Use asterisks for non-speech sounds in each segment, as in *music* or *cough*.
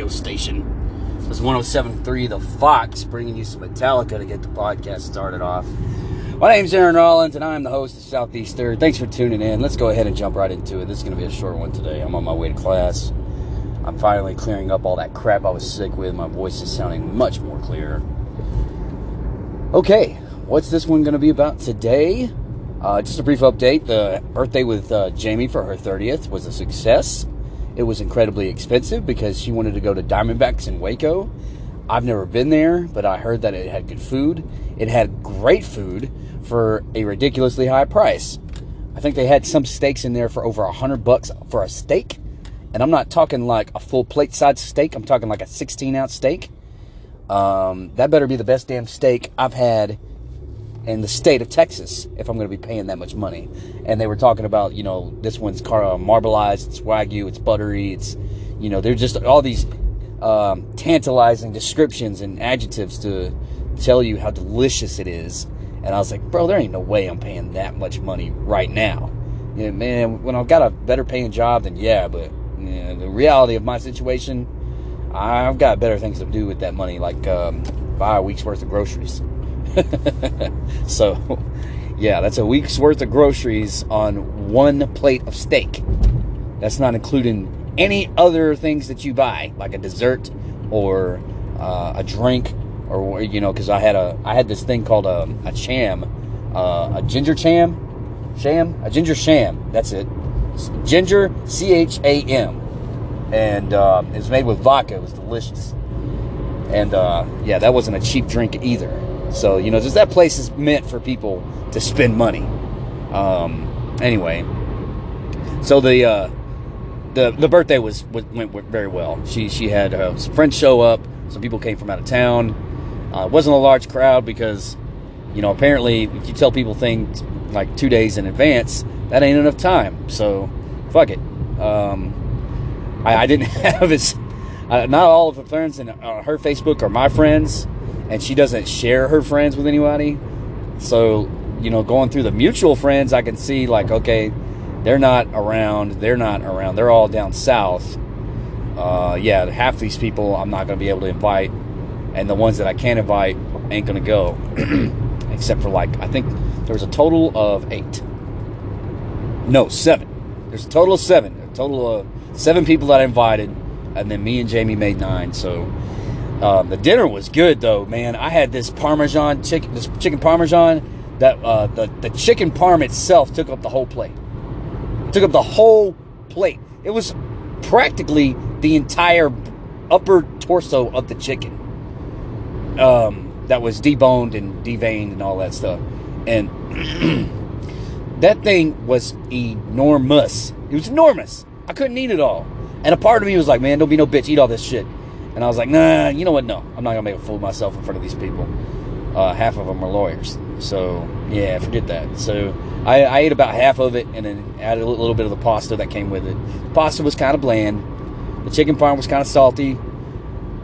radio station. This is 107.3 The Fox, bringing you some Metallica to get the podcast started off. My name's Aaron Rollins, and I'm the host of Southeast Third. Thanks for tuning in. Let's go ahead and jump right into it. This is going to be a short one today. I'm on my way to class. I'm finally clearing up all that crap I was sick with. My voice is sounding much more clear. Okay, what's this one going to be about today? Uh, just a brief update. The birthday with uh, Jamie for her 30th was a success. It was incredibly expensive because she wanted to go to Diamondbacks in Waco. I've never been there, but I heard that it had good food. It had great food for a ridiculously high price. I think they had some steaks in there for over a hundred bucks for a steak. And I'm not talking like a full plate size steak. I'm talking like a 16 ounce steak. Um, that better be the best damn steak I've had in the state of Texas if I'm going to be paying that much money. And they were talking about, you know, this one's car uh, marbleized, it's wagyu, it's buttery, it's, you know, they're just all these um, tantalizing descriptions and adjectives to tell you how delicious it is. And I was like, bro, there ain't no way I'm paying that much money right now. You know, man, when I've got a better paying job, then yeah, but you know, the reality of my situation, I've got better things to do with that money, like um, buy a week's worth of groceries. *laughs* so, yeah, that's a week's worth of groceries on one plate of steak. That's not including any other things that you buy, like a dessert or uh, a drink, or you know, because I had a I had this thing called a, a cham, uh, a ginger cham, sham, a ginger sham. That's it. Ginger, C H A M, and uh, it was made with vodka. It was delicious, and uh, yeah, that wasn't a cheap drink either. So you know, just that place is meant for people to spend money. Um, anyway, so the uh, the the birthday was, went, went, very well. She she had uh, some friends show up. Some people came from out of town. Uh, it wasn't a large crowd because you know apparently if you tell people things like two days in advance, that ain't enough time. So fuck it. Um, I, I, didn't *laughs* have as uh, not all of her friends in uh, her Facebook are my friends and she doesn't share her friends with anybody. So, you know, going through the mutual friends, I can see like, okay, they're not around. They're not around. They're all down south. Uh, yeah, half these people I'm not going to be able to invite, and the ones that I can invite ain't going to go, *clears throat* except for like I think there was a total of eight. No, seven. There's a total of seven. A total of seven people that I invited, and then me and Jamie made nine. So um, the dinner was good though, man. I had this Parmesan chicken, this chicken Parmesan. That uh, the the chicken parm itself took up the whole plate. It took up the whole plate. It was practically the entire upper torso of the chicken. Um, that was deboned and deveined and all that stuff, and *clears throat* that thing was enormous. It was enormous. I couldn't eat it all, and a part of me was like, "Man, don't be no bitch. Eat all this shit." And I was like, nah, you know what? No, I'm not gonna make a fool of myself in front of these people. Uh, half of them are lawyers, so yeah, forget that. So I, I, ate about half of it, and then added a little bit of the pasta that came with it. The pasta was kind of bland. The chicken parm was kind of salty.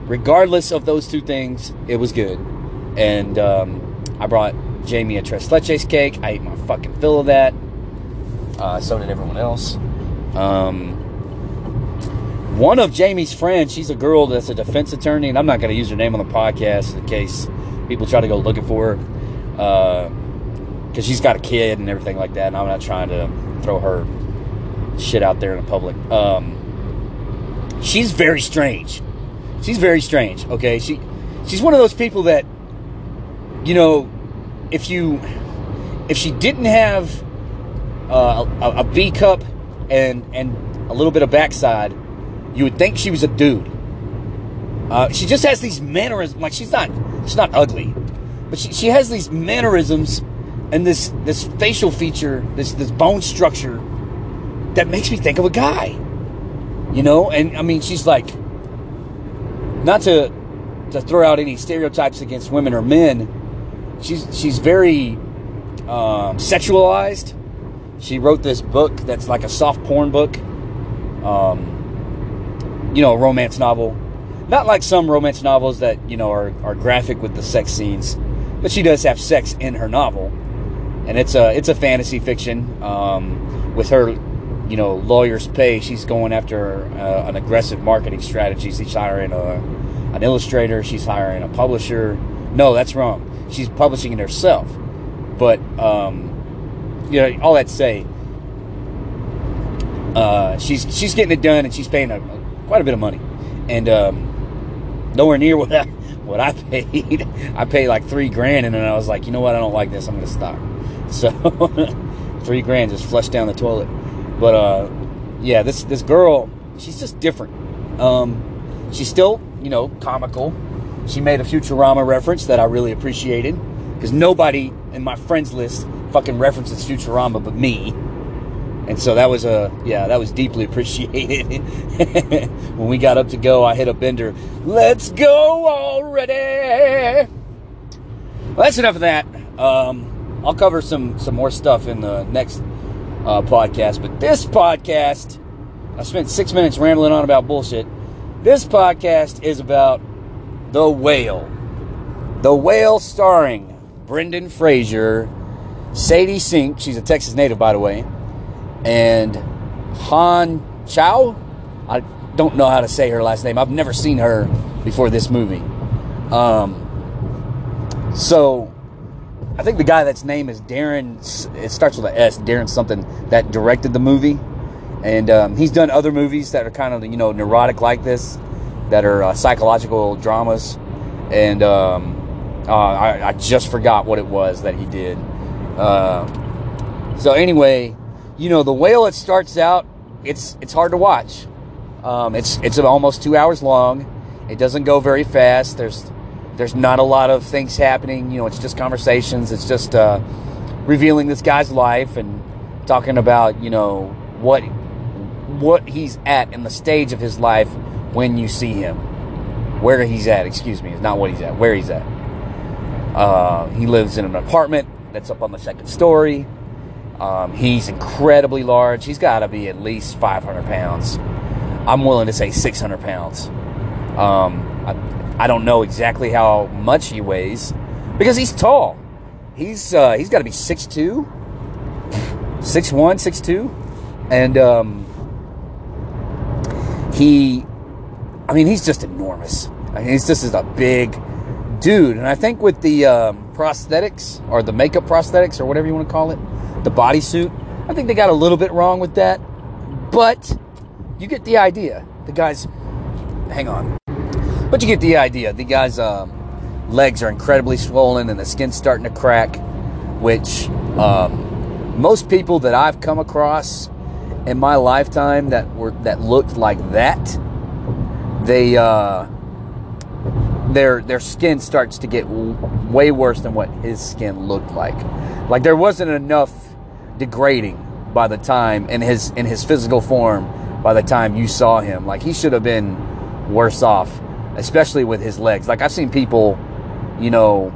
Regardless of those two things, it was good. And um, I brought Jamie a tres leches cake. I ate my fucking fill of that. Uh, so did everyone else. Um, one of Jamie's friends, she's a girl that's a defense attorney, and I'm not going to use her name on the podcast in case people try to go looking for her. Because uh, she's got a kid and everything like that, and I'm not trying to throw her shit out there in the public. Um, she's very strange. She's very strange. Okay, she she's one of those people that, you know, if you if she didn't have uh, a, a B cup and and a little bit of backside, you would think she was a dude. Uh, she just has these mannerisms. Like she's not, she's not ugly, but she, she has these mannerisms and this this facial feature, this this bone structure that makes me think of a guy. You know, and I mean, she's like, not to to throw out any stereotypes against women or men. She's she's very um, sexualized. She wrote this book that's like a soft porn book. Um, you know, a romance novel. Not like some romance novels that, you know, are, are graphic with the sex scenes, but she does have sex in her novel. And it's a it's a fantasy fiction um, with her you know, lawyers pay. She's going after uh, an aggressive marketing strategy. She's hiring a, an illustrator. She's hiring a publisher. No, that's wrong. She's publishing it herself. But, um, you know, all that say, uh, she's she's getting it done, and she's paying a, quite a bit of money, and um, nowhere near what I, *laughs* what I paid. *laughs* I paid like three grand, and then I was like, you know what? I don't like this. I'm to stop. *laughs* So three grand just flushed down the toilet. But uh, yeah, this this girl, she's just different. Um, she's still, you know, comical. She made a Futurama reference that I really appreciated because nobody in my friends list fucking references Futurama but me. And so that was a yeah, that was deeply appreciated. *laughs* when we got up to go, I hit a bender. Let's go already. Well, that's enough of that. Um, I'll cover some some more stuff in the next uh, podcast. But this podcast, I spent six minutes rambling on about bullshit. This podcast is about the whale. The whale starring Brendan Fraser, Sadie Sink. She's a Texas native, by the way and Han Chau. I don't know how to say her last name. I've never seen her before this movie. Um, so I think the guy that's name is Darren. It starts with an S. Darren something that directed the movie, and um, he's done other movies that are kind of you know neurotic like this, that are uh, psychological dramas, and um, uh, I, I, just forgot what it was that he did. Uh, so anyway, you know, the whale. It starts out. It's it's hard to watch. Um, it's it's almost two hours long. It doesn't go very fast. There's there's not a lot of things happening. You know, it's just conversations. It's just uh, revealing this guy's life and talking about you know what what he's at in the stage of his life when you see him. Where he's at, excuse me, is not what he's at. Where he's at. Uh, he lives in an apartment that's up on the second story. Um, he's incredibly large. He's got to be at least 500 pounds. I'm willing to say 600 pounds. Um, I, I, don't know exactly how much he weighs because he's tall. He's uh, he's got to be 6'2", 6'1", 6'2", and um, he, I mean, he's just enormous. I mean, he's just is a big dude, and I think with the um, prosthetics or the makeup prosthetics or whatever you want to call it the bodysuit. I think they got a little bit wrong with that, but you get the idea. The guy's, hang on, but you get the idea. The guy's um, legs are incredibly swollen and the skin's starting to crack, which um, most people that I've come across in my lifetime that were that looked like that, they uh, their their skin starts to get w- way worse than what his skin looked like. Like there wasn't enough degrading by the time in his in his physical form by the time you saw him. Like he should have been worse off, especially with his legs. Like I've seen people, you know,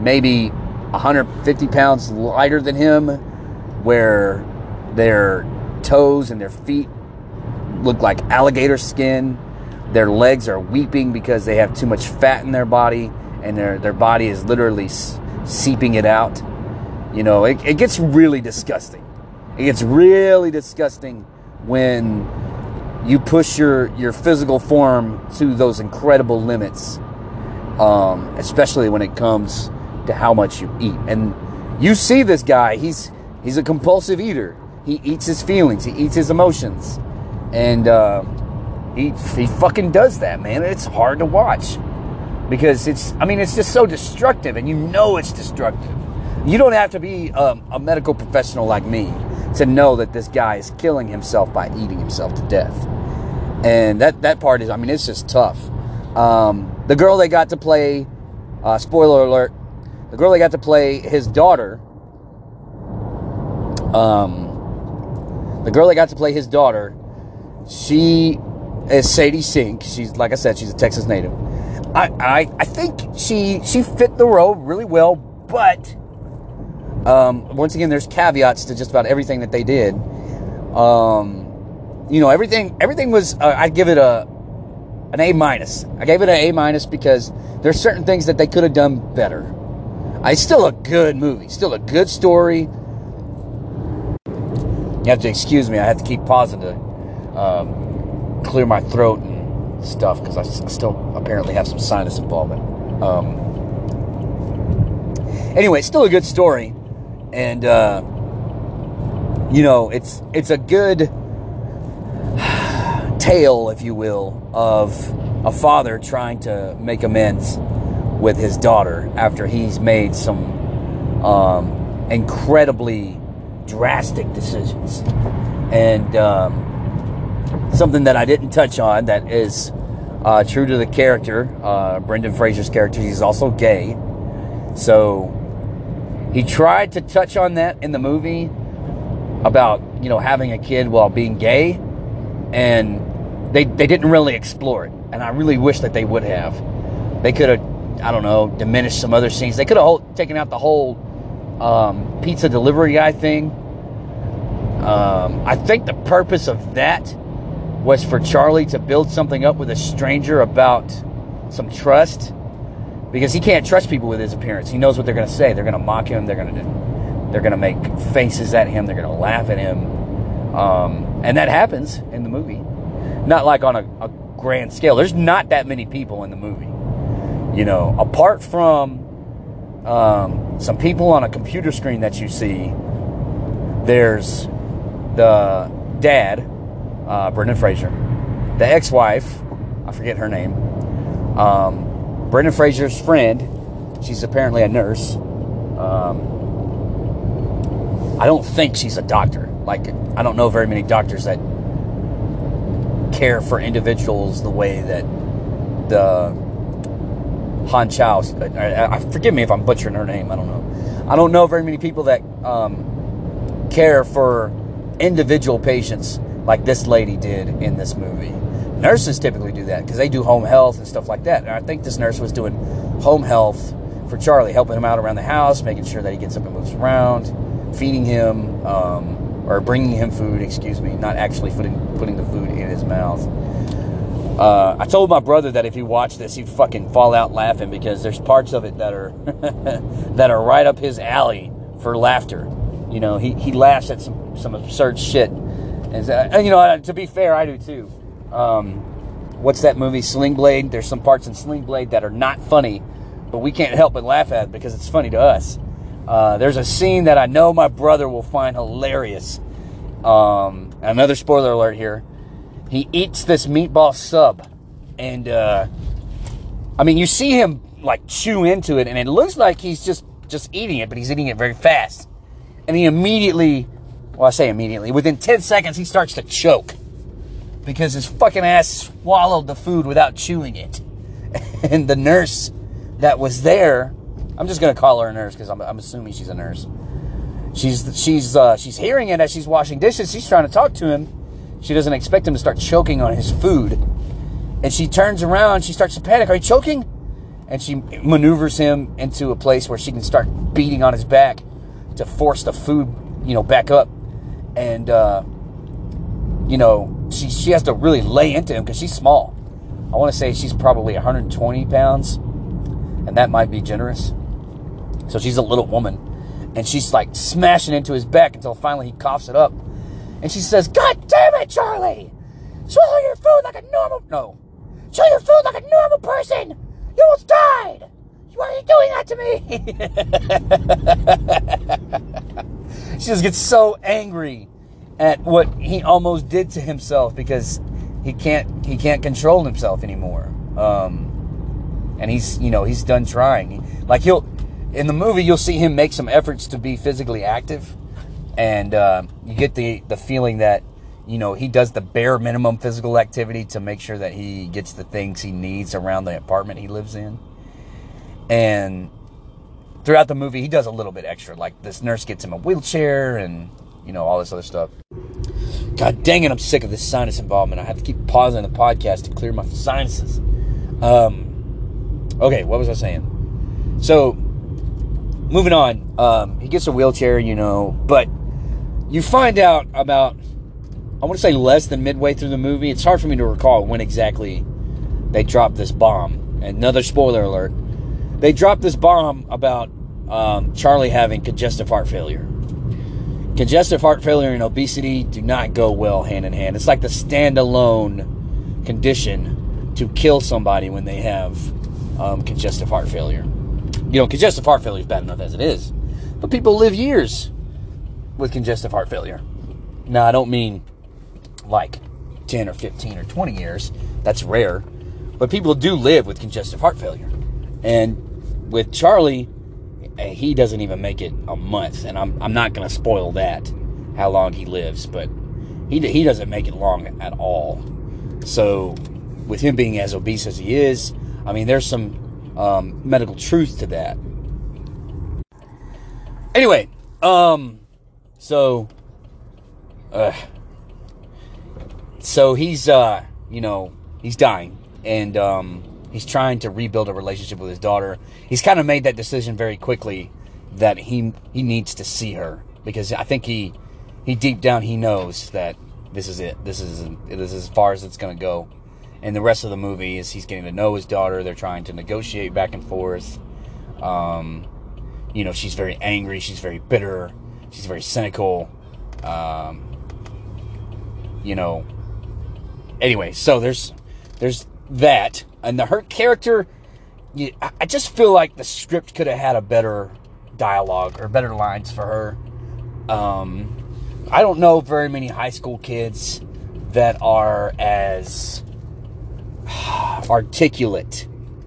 maybe 150 pounds lighter than him, where their toes and their feet look like alligator skin. Their legs are weeping because they have too much fat in their body, and their their body is literally seeping it out. You know, it, it gets really disgusting. It gets really disgusting when you push your, your physical form to those incredible limits, um, especially when it comes to how much you eat. And you see this guy, he's, he's a compulsive eater. He eats his feelings, he eats his emotions. And uh, he, he fucking does that, man. It's hard to watch because it's, I mean, it's just so destructive, and you know it's destructive. You don't have to be um, a medical professional like me to know that this guy is killing himself by eating himself to death. And that, that part is, I mean, it's just tough. Um, the girl they got to play, uh, spoiler alert, the girl they got to play his daughter, um, the girl that got to play his daughter, she is Sadie Sink. She's, like I said, she's a Texas native. I, I, I think she, she fit the role really well, but um, once again, there's caveats to just about everything that they did. Um, you know, everything everything was. Uh, I give it a an A minus. I gave it an A minus because there's certain things that they could have done better. I still a good movie, still a good story. You have to excuse me. I have to keep pausing to um, clear my throat and stuff because I still apparently have some sinus involvement. Um, anyway, it's still a good story, and uh, you know, it's it's a good *sighs* tale, if you will, of a father trying to make amends with his daughter after he's made some um, incredibly drastic decisions. And um, something that I didn't touch on that is uh, true to the character, uh, Brendan Fraser's character, he's also gay. So he tried to touch on that in the movie about, you know, having a kid while being gay. And they, they didn't really explore it. And I really wish that they would have. They could have I don't know, diminished some other scenes. They could have taken out the whole um, pizza delivery guy thing. Um, I think the purpose of that was for Charlie to build something up with a stranger about some trust because he can't trust people with his appearance. He knows what they're going to say. They're going to mock him. They're going to they're going to make faces at him. They're going to laugh at him, um, and that happens in the movie. Not like on a, a grand scale. There's not that many people in the movie. You know, apart from um, some people on a computer screen that you see, there's the dad, uh, Brendan Fraser, the ex-wife, I forget her name, um, Brendan Fraser's friend. She's apparently a nurse. Um, I don't think she's a doctor. Like, I don't know very many doctors that care for individuals the way that the Han. I, I, forgive me if I'm butchering her name. I don't know. I don't know very many people that um, care for individual patients like this lady did in this movie. Nurses typically do that because they do home health and stuff like that. And I think this nurse was doing home health for Charlie, helping him out around the house, making sure that he gets up and moves around, feeding him, um, or bringing him food, excuse me, not actually putting, putting the food in his mouth. Uh, I told my brother that if he watched this, he'd fucking fall out laughing because there's parts of it that are *laughs* that are right up his alley for laughter. You know, he, he laughs at some, some absurd shit. And, uh, you know, to be fair, I do too. Um, what's that movie, Sling Blade? There's some parts in Sling Blade that are not funny, but we can't help but laugh at because it's funny to us. Uh, there's a scene that I know my brother will find hilarious. Um, another spoiler alert here he eats this meatball sub, and uh, I mean, you see him like chew into it, and it looks like he's just just eating it, but he's eating it very fast. And he immediately, well, I say immediately, within 10 seconds, he starts to choke because his fucking ass swallowed the food without chewing it. *laughs* and the nurse that was there, I'm just gonna call her a nurse because I'm, I'm, assuming she's a nurse. She's she's uh, she's hearing it as she's washing dishes. She's trying to talk to him, she doesn't expect him to start choking on his food. And she turns around, she starts to panic. Are you choking? And she maneuvers him into a place where she can start beating on his back to force the food, you know, back up. And, uh, you know, she, she has to really lay into him because she's small. I want to say she's probably 120 pounds, and that might be generous. So she's a little woman. And she's like smashing into his back until finally he coughs it up and she says, God damn it, Charlie! Swallow your food like a normal. No. Swallow your food like a normal person! You almost died! Why are you doing that to me? *laughs* she just gets so angry at what he almost did to himself because he can't he can't control himself anymore. Um, and he's you know he's done trying. Like he'll in the movie you'll see him make some efforts to be physically active, and uh, you get the the feeling that you know he does the bare minimum physical activity to make sure that he gets the things he needs around the apartment he lives in and throughout the movie he does a little bit extra like this nurse gets him a wheelchair and you know all this other stuff god dang it i'm sick of this sinus involvement i have to keep pausing the podcast to clear my sinuses um, okay what was i saying so moving on um, he gets a wheelchair you know but you find out about, I want to say less than midway through the movie. It's hard for me to recall when exactly they dropped this bomb. Another spoiler alert. They dropped this bomb about um, Charlie having congestive heart failure. Congestive heart failure and obesity do not go well hand in hand. It's like the standalone condition to kill somebody when they have um, congestive heart failure. You know, congestive heart failure is bad enough as it is, but people live years with congestive heart failure. Now, I don't mean like 10 or 15 or 20 years. That's rare. But people do live with congestive heart failure. And with Charlie, eh, he doesn't even make it a month. And I'm, I'm not going to spoil that, how long he lives. But he, he doesn't make it long at all. So, with him being as obese as he is, I mean, there's some um, medical truth to that. Anyway, um, so, uh, so he's, uh, you know, he's dying, and um, he's trying to rebuild a relationship with his daughter. He's kind of made that decision very quickly that he he needs to see her because I think he he deep down he knows that this is it. This is this is as far as it's going to go. And the rest of the movie is he's getting to know his daughter. They're trying to negotiate back and forth. Um, you know, she's very angry. She's very bitter. She's very cynical. Um, you know. Anyway, so there's there's that, and the her character. You, I just feel like the script could have had a better dialogue or better lines for her. Um, I don't know very many high school kids that are as articulate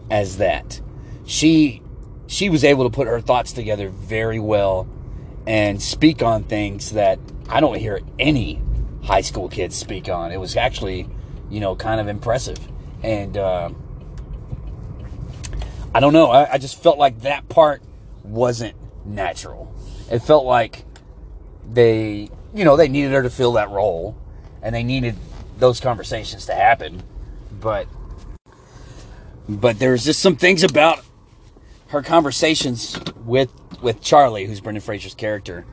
as that. She she was able to put her thoughts together very well and speak on things that I don't hear any high school kids speak on. It was actually, you know, kind of impressive. And uh, I don't know. I, I just felt like that part wasn't natural. It felt like they, you know, they needed her to fill that role and they needed those conversations to happen. But, but there's just some things about her conversations with with Charlie, who's Brendan Fraser's character,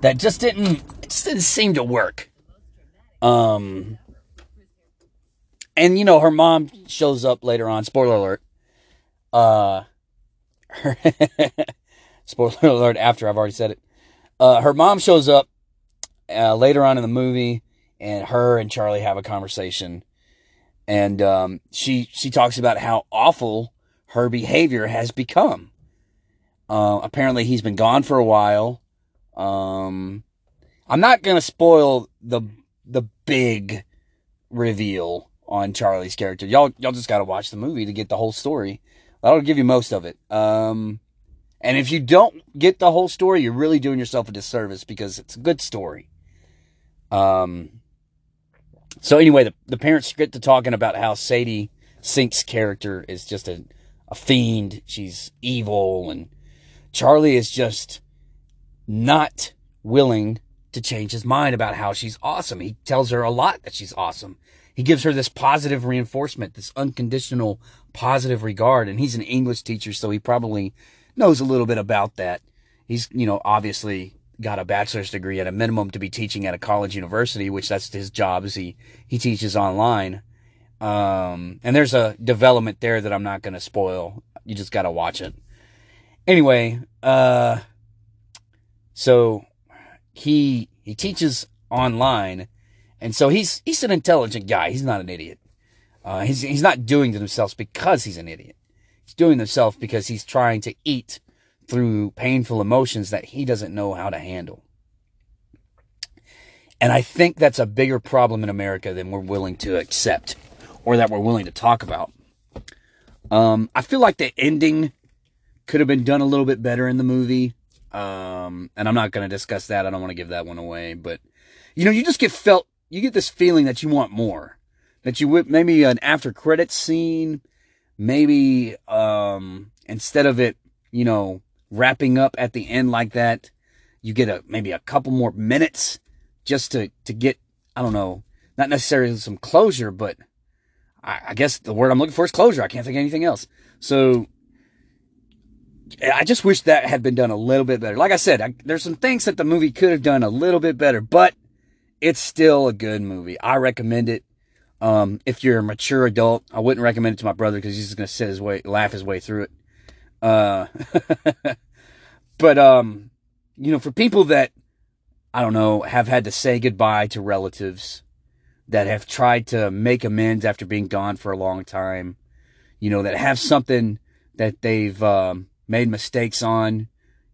that just didn't it just didn't seem to work. Um, and you know, her mom shows up later on. Spoiler alert. Uh, *laughs* spoiler alert. After I've already said it, uh, her mom shows up uh, later on in the movie, and her and Charlie have a conversation, and um, she she talks about how awful her behavior has become. Uh, apparently, he's been gone for a while. Um, I'm not gonna spoil the the big reveal on Charlie's character. Y'all y'all just gotta watch the movie to get the whole story. That'll give you most of it. Um, and if you don't get the whole story, you're really doing yourself a disservice because it's a good story. Um, so anyway, the, the parents get to talking about how Sadie Sink's character is just a, a fiend. She's evil and Charlie is just not willing to change his mind about how she's awesome. He tells her a lot that she's awesome. He gives her this positive reinforcement, this unconditional positive regard. And he's an English teacher, so he probably knows a little bit about that. He's, you know, obviously got a bachelor's degree at a minimum to be teaching at a college university, which that's his job is he, he teaches online. Um, and there's a development there that I'm not going to spoil. You just got to watch it. Anyway, uh, so he he teaches online, and so he's he's an intelligent guy. He's not an idiot. Uh, he's he's not doing to himself because he's an idiot. He's doing himself because he's trying to eat through painful emotions that he doesn't know how to handle. And I think that's a bigger problem in America than we're willing to accept or that we're willing to talk about. Um, I feel like the ending could have been done a little bit better in the movie. Um, and I'm not going to discuss that. I don't want to give that one away, but you know, you just get felt, you get this feeling that you want more, that you would maybe an after credit scene, maybe, um, instead of it, you know, wrapping up at the end like that, you get a, maybe a couple more minutes just to, to get, I don't know, not necessarily some closure, but I, I guess the word I'm looking for is closure. I can't think of anything else. So I just wish that had been done a little bit better. Like I said, I, there's some things that the movie could have done a little bit better, but it's still a good movie. I recommend it. Um, if you're a mature adult, I wouldn't recommend it to my brother because he's just gonna sit his way, laugh his way through it. Uh, *laughs* but um, you know, for people that I don't know, have had to say goodbye to relatives that have tried to make amends after being gone for a long time, you know, that have something that they've um, made mistakes on,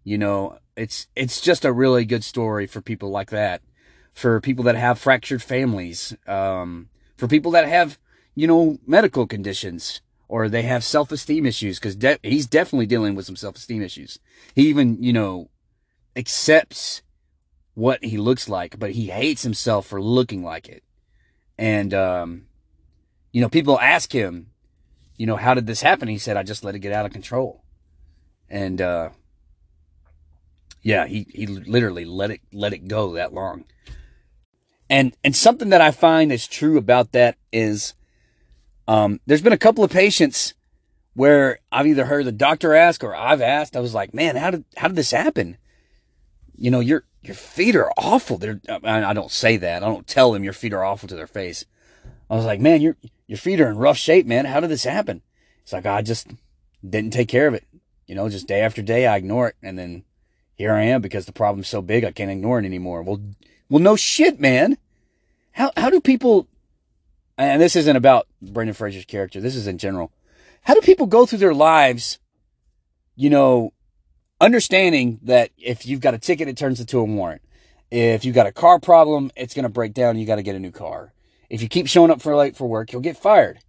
you know, it's it's just a really good story for people like that, for people that have fractured families, um, for people that have you know medical conditions or they have self-esteem issues because de- he's definitely dealing with some self-esteem issues. He even you know accepts what he looks like, but he hates himself for looking like it. And, um, you know, people ask him, you know, how did this happen? He said, I just let it get out of control. And, uh, yeah, he, he literally let it, let it go that long. And, and something that I find is true about that is, um, there's been a couple of patients where I've either heard the doctor ask or I've asked. I was like, man, how did, how did this happen? You know, your, your feet are awful. They're, I don't say that. I don't tell them your feet are awful to their face. I was like, man, your, your feet are in rough shape, man. How did this happen? It's like, I just didn't take care of it. You know, just day after day, I ignore it. And then here I am because the problem's so big, I can't ignore it anymore. Well, well, no shit, man. How, how do people, and this isn't about Brendan Fraser's character. This is in general. How do people go through their lives, you know, understanding that if you've got a ticket, it turns into a warrant. If you've got a car problem, it's going to break down. You got to get a new car. If you keep showing up for late for work, you'll get fired.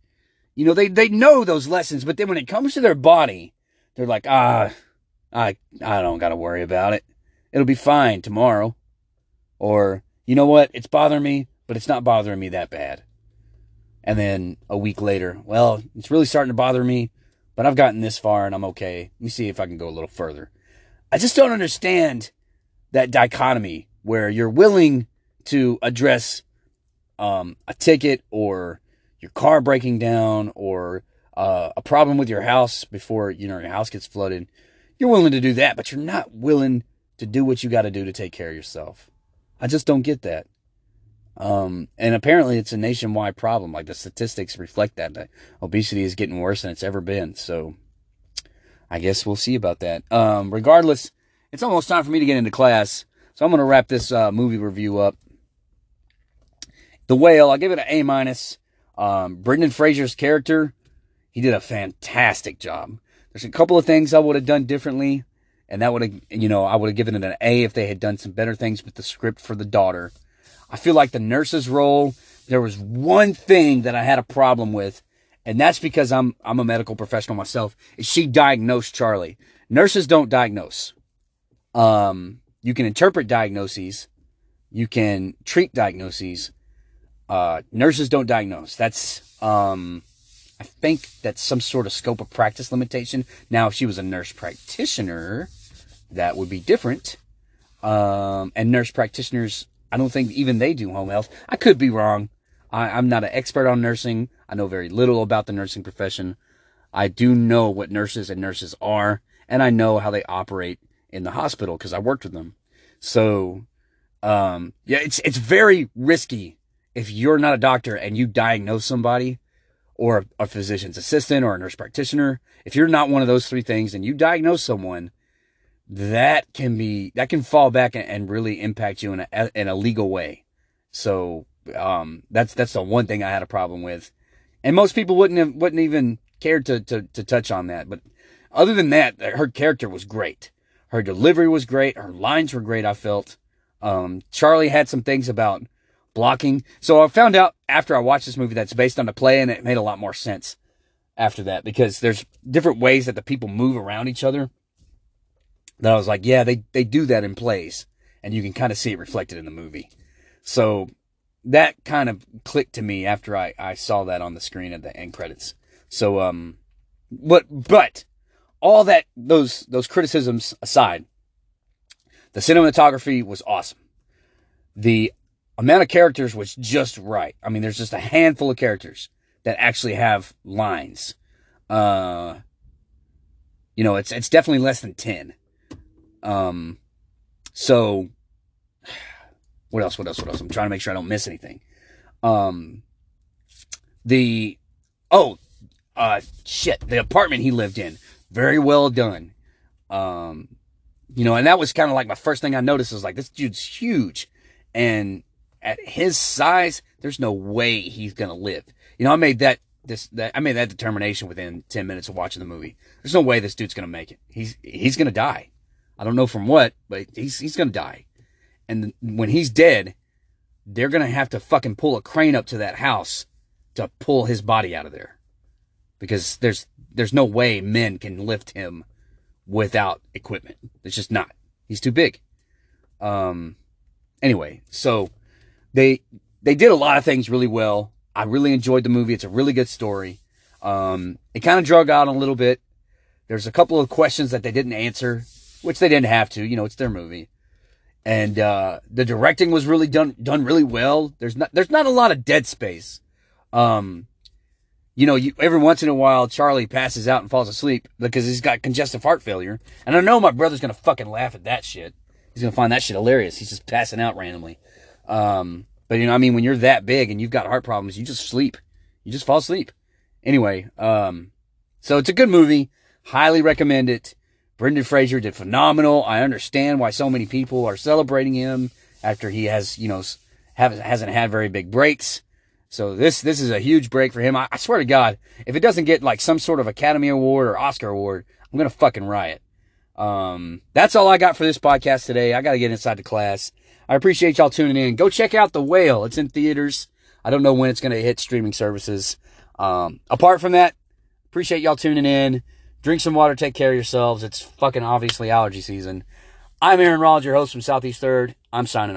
You know, they, they know those lessons, but then when it comes to their body, they're like, ah, I, I don't got to worry about it. It'll be fine tomorrow. Or, you know what? It's bothering me, but it's not bothering me that bad. And then a week later, well, it's really starting to bother me, but I've gotten this far and I'm okay. Let me see if I can go a little further. I just don't understand that dichotomy where you're willing to address um, a ticket or your car breaking down or uh, a problem with your house before you know your house gets flooded. You're willing to do that, but you're not willing to do what you got to do to take care of yourself. I just don't get that. Um, and apparently it's a nationwide problem. Like the statistics reflect that, that obesity is getting worse than it's ever been. So I guess we'll see about that. Um, regardless, it's almost time for me to get into class. So I'm going to wrap this uh, movie review up. The Whale, I'll give it an A minus. Um, Brendan Fraser's character, he did a fantastic job. There's a couple of things I would have done differently, and that would have, you know, I would have given it an A if they had done some better things with the script for the daughter. I feel like the nurse's role, there was one thing that I had a problem with, and that's because I'm I'm a medical professional myself. Is she diagnosed Charlie? Nurses don't diagnose. Um, you can interpret diagnoses, you can treat diagnoses. Uh, nurses don't diagnose. That's um, I think that's some sort of scope of practice limitation. Now, if she was a nurse practitioner, that would be different. Um, and nurse practitioners, I don't think even they do home health. I could be wrong. I, I'm not an expert on nursing. I know very little about the nursing profession. I do know what nurses and nurses are, and I know how they operate in the hospital because I worked with them. So, um, yeah, it's it's very risky if you're not a doctor and you diagnose somebody or a physician's assistant or a nurse practitioner. If you're not one of those three things and you diagnose someone, that can be that can fall back and, really impact you in a in a legal way. So um, that's that's the one thing I had a problem with, and most people wouldn't have wouldn't even care to to to touch on that. But other than that, her character was great. Her delivery was great. Her lines were great. I felt. Um, Charlie had some things about blocking. So I found out after I watched this movie that's based on the play, and it made a lot more sense after that because there's different ways that the people move around each other. That I was like, yeah, they they do that in plays, and you can kind of see it reflected in the movie. So that kind of clicked to me after I, I saw that on the screen at the end credits. So, um, but, but all that, those, those criticisms aside, the cinematography was awesome. The amount of characters was just right. I mean, there's just a handful of characters that actually have lines. Uh, you know, it's, it's definitely less than 10. Um, so what else? What else? What else? I'm trying to make sure I don't miss anything. Um, the oh, uh, shit, the apartment he lived in, very well done. Um, you know, and that was kind of like my first thing I noticed was like, this dude's huge. And at his size, there's no way he's to live. You know, I made that, this, that, I made that determination within 10 minutes of watching the movie. There's no way this dude's to make it. He's, he's to die. I don't know from what, but he's, he's to die. And when he's dead, they're to have to fucking pull a crane up to that house to pull his body out of there. Because there's, there's no way men can lift him without equipment. It's just not. He's too big. Um, anyway, so they, they did a lot of things really well. I really enjoyed the movie. It's a really good story. Um, it kind of drug out a little bit. There's a couple of questions that they didn't answer, which they didn't have to. You know, it's their movie. And, uh, the directing was really done, done really well. There's not, there's not a lot of dead space. Um, you know, you, every once in a while, Charlie passes out and falls asleep because he's got congestive heart failure. And I know my brother's to fucking laugh at that shit. He's to find that shit hilarious. He's just passing out randomly. Um, but you know, I mean, when you're that big and you've got heart problems, you just sleep. You just fall asleep. Anyway, um, so it's a good movie. Highly recommend it. Brendan Fraser did phenomenal. I understand why so many people are celebrating him after he has, you know, haven't, hasn't had very big breaks. So this this is a huge break for him. I, I, swear to God, if it doesn't get like some sort of Academy Award or Oscar Award, I'm gonna fucking riot. Um, that's all I got for this podcast today. I gotta get inside the class. I appreciate y'all tuning in. Go check out The Whale. It's in theaters. I don't know when it's gonna hit streaming services. Um, apart from that, appreciate y'all tuning in. Drink some water. Take care of yourselves. It's fucking obviously allergy season. I'm Aaron Rollins, your host from Southeast Third. I'm signing off.